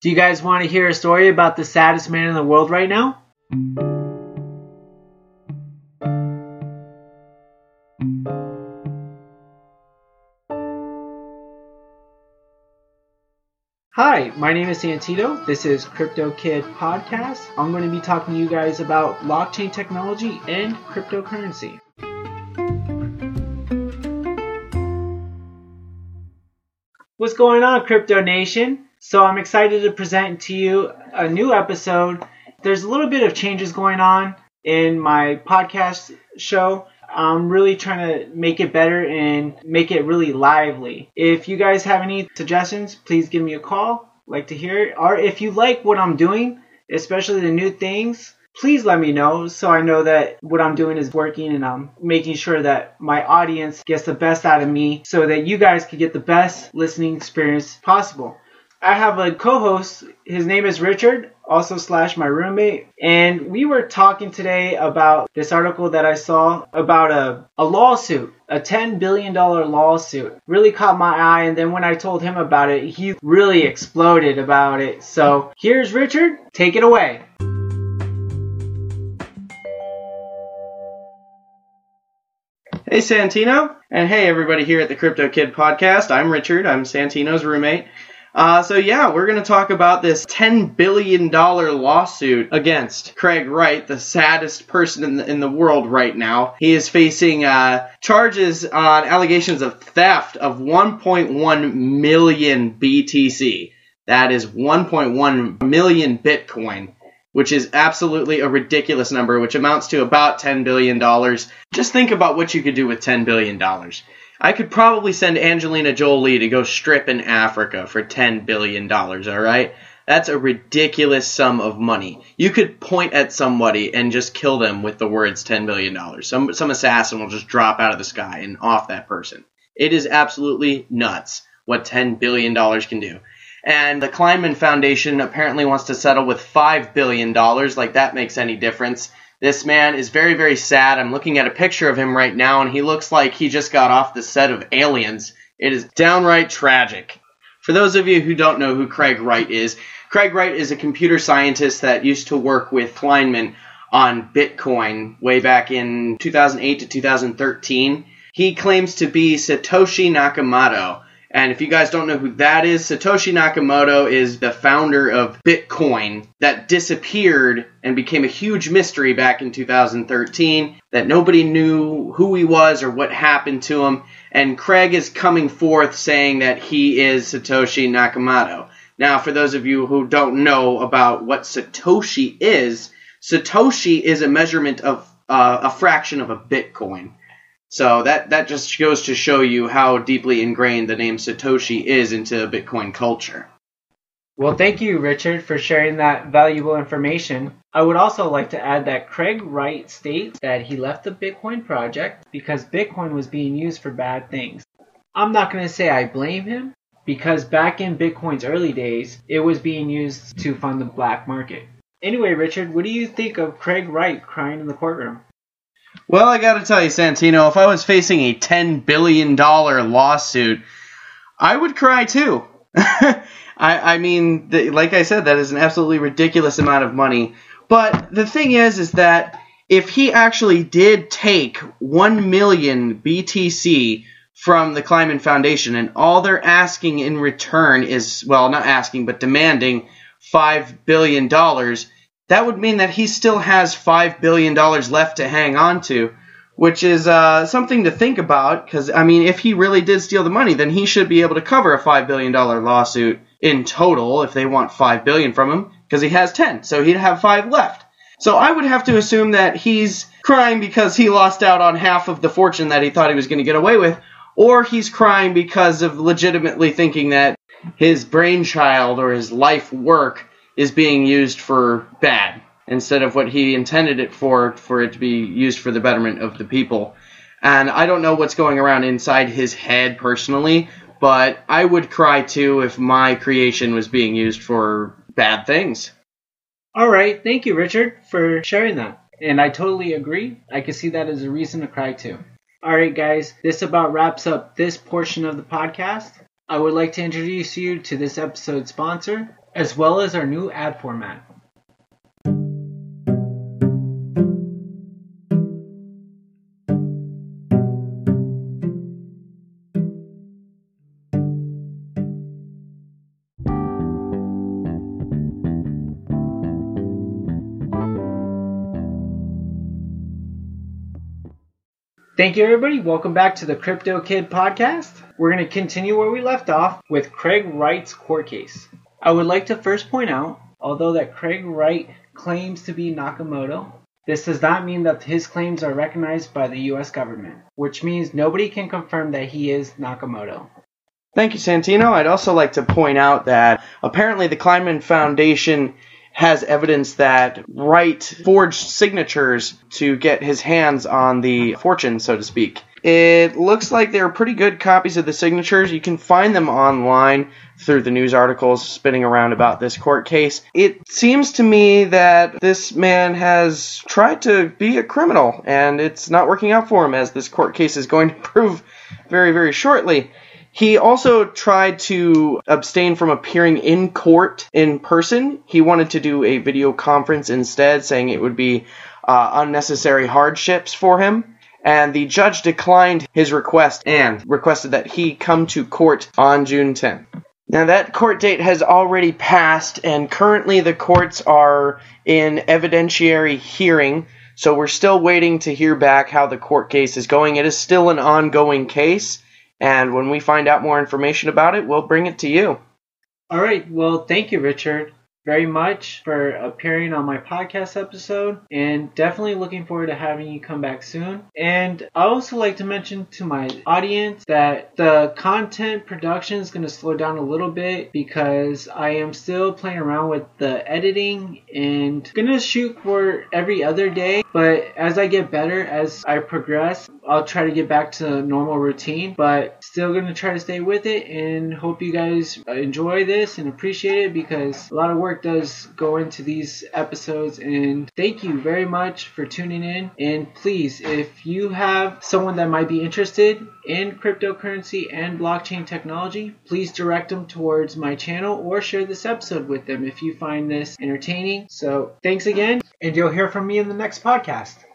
Do you guys want to hear a story about the saddest man in the world right now? Hi, my name is Santino. This is Crypto Kid Podcast. I'm going to be talking to you guys about blockchain technology and cryptocurrency. What's going on, Crypto Nation? So I'm excited to present to you a new episode. There's a little bit of changes going on in my podcast show. I'm really trying to make it better and make it really lively. If you guys have any suggestions, please give me a call. Like to hear it. Or if you like what I'm doing, especially the new things, please let me know so I know that what I'm doing is working and I'm making sure that my audience gets the best out of me so that you guys can get the best listening experience possible. I have a co-host. His name is Richard, also slash my roommate, and we were talking today about this article that I saw about a, a lawsuit, a $10 billion lawsuit. Really caught my eye, and then when I told him about it, he really exploded about it. So here's Richard. Take it away. Hey Santino, and hey everybody here at the Crypto Kid podcast. I'm Richard. I'm Santino's roommate. Uh, so yeah, we're going to talk about this $10 billion lawsuit against Craig Wright, the saddest person in the, in the world right now. He is facing uh, charges on allegations of theft of 1.1 million BTC. That is 1.1 million Bitcoin, which is absolutely a ridiculous number, which amounts to about $10 billion. Just think about what you could do with $10 billion. I could probably send Angelina Jolie to go strip in Africa for $10 billion, alright? That's a ridiculous sum of money. You could point at somebody and just kill them with the words $10 billion. Some, some assassin will just drop out of the sky and off that person. It is absolutely nuts what $10 billion can do. And the Kleinman Foundation apparently wants to settle with $5 billion, like that makes any difference. This man is very, very sad. I'm looking at a picture of him right now, and he looks like he just got off the set of Aliens. It is downright tragic. For those of you who don't know who Craig Wright is, Craig Wright is a computer scientist that used to work with Kleinman on Bitcoin way back in 2008 to 2013. He claims to be Satoshi Nakamoto. And if you guys don't know who that is, Satoshi Nakamoto is the founder of Bitcoin that disappeared and became a huge mystery back in 2013 that nobody knew who he was or what happened to him. And Craig is coming forth saying that he is Satoshi Nakamoto. Now, for those of you who don't know about what Satoshi is, Satoshi is a measurement of uh, a fraction of a Bitcoin. So that that just goes to show you how deeply ingrained the name Satoshi is into Bitcoin culture. Well, thank you, Richard, for sharing that valuable information. I would also like to add that Craig Wright states that he left the Bitcoin project because Bitcoin was being used for bad things. I'm not going to say I blame him because back in Bitcoin's early days, it was being used to fund the black market. Anyway, Richard, what do you think of Craig Wright crying in the courtroom? Well, I got to tell you, Santino, if I was facing a $10 billion lawsuit, I would cry too. I, I, mean, the, like I said, that is an absolutely ridiculous amount of money. But the thing is, is that if he actually did take 1 million BTC from the Kleinman Foundation and all they're asking in return is, well, not asking, but demanding $5 billion, that would mean that he still has $5 billion left to hang on to, which is uh, something to think about because, I mean, if he really did steal the money, then he should be able to cover a $5 billion lawsuit in total if they want 5 billion from him because he has 10, so he'd have 5 left. So I would have to assume that he's crying because he lost out on half of the fortune that he thought he was going to get away with, or he's crying because of legitimately thinking that his brainchild or his life work is being used for bad instead of what he intended it for, for it to be used for the betterment of the people. And I don't know what's going around inside his head personally, but I would cry too if my creation was being used for bad things. All right, thank you, Richard, for sharing that. And I totally agree. I can see that as a reason to cry too. All right, guys, this about wraps up this portion of the podcast. I would like to introduce you to this episode's sponsor, as well as our new ad format. Thank you, everybody. Welcome back to the Crypto Kid podcast. We're going to continue where we left off with Craig Wright's court case. I would like to first point out, although that Craig Wright claims to be Nakamoto, this does not mean that his claims are recognized by the US government, which means nobody can confirm that he is Nakamoto. Thank you, Santino. I'd also like to point out that apparently the Kleinman Foundation has evidence that Wright forged signatures to get his hands on the fortune, so to speak. It looks like they're pretty good copies of the signatures. You can find them online through the news articles spinning around about this court case. It seems to me that this man has tried to be a criminal, and it's not working out for him, as this court case is going to prove very, very shortly. He also tried to abstain from appearing in court in person. He wanted to do a video conference instead, saying it would be uh, unnecessary hardships for him. And the judge declined his request and requested that he come to court on June 10th. Now, that court date has already passed, and currently the courts are in evidentiary hearing. So we're still waiting to hear back how the court case is going. It is still an ongoing case. And when we find out more information about it, we'll bring it to you. All right. Well, thank you, Richard, very much for appearing on my podcast episode and definitely looking forward to having you come back soon. And I also like to mention to my audience that the content production is going to slow down a little bit because I am still playing around with the editing and going to shoot for every other day. But as I get better, as I progress, I'll try to get back to normal routine, but still going to try to stay with it and hope you guys enjoy this and appreciate it because a lot of work does go into these episodes. And thank you very much for tuning in. And please, if you have someone that might be interested in cryptocurrency and blockchain technology, please direct them towards my channel or share this episode with them if you find this entertaining. So thanks again, and you'll hear from me in the next podcast.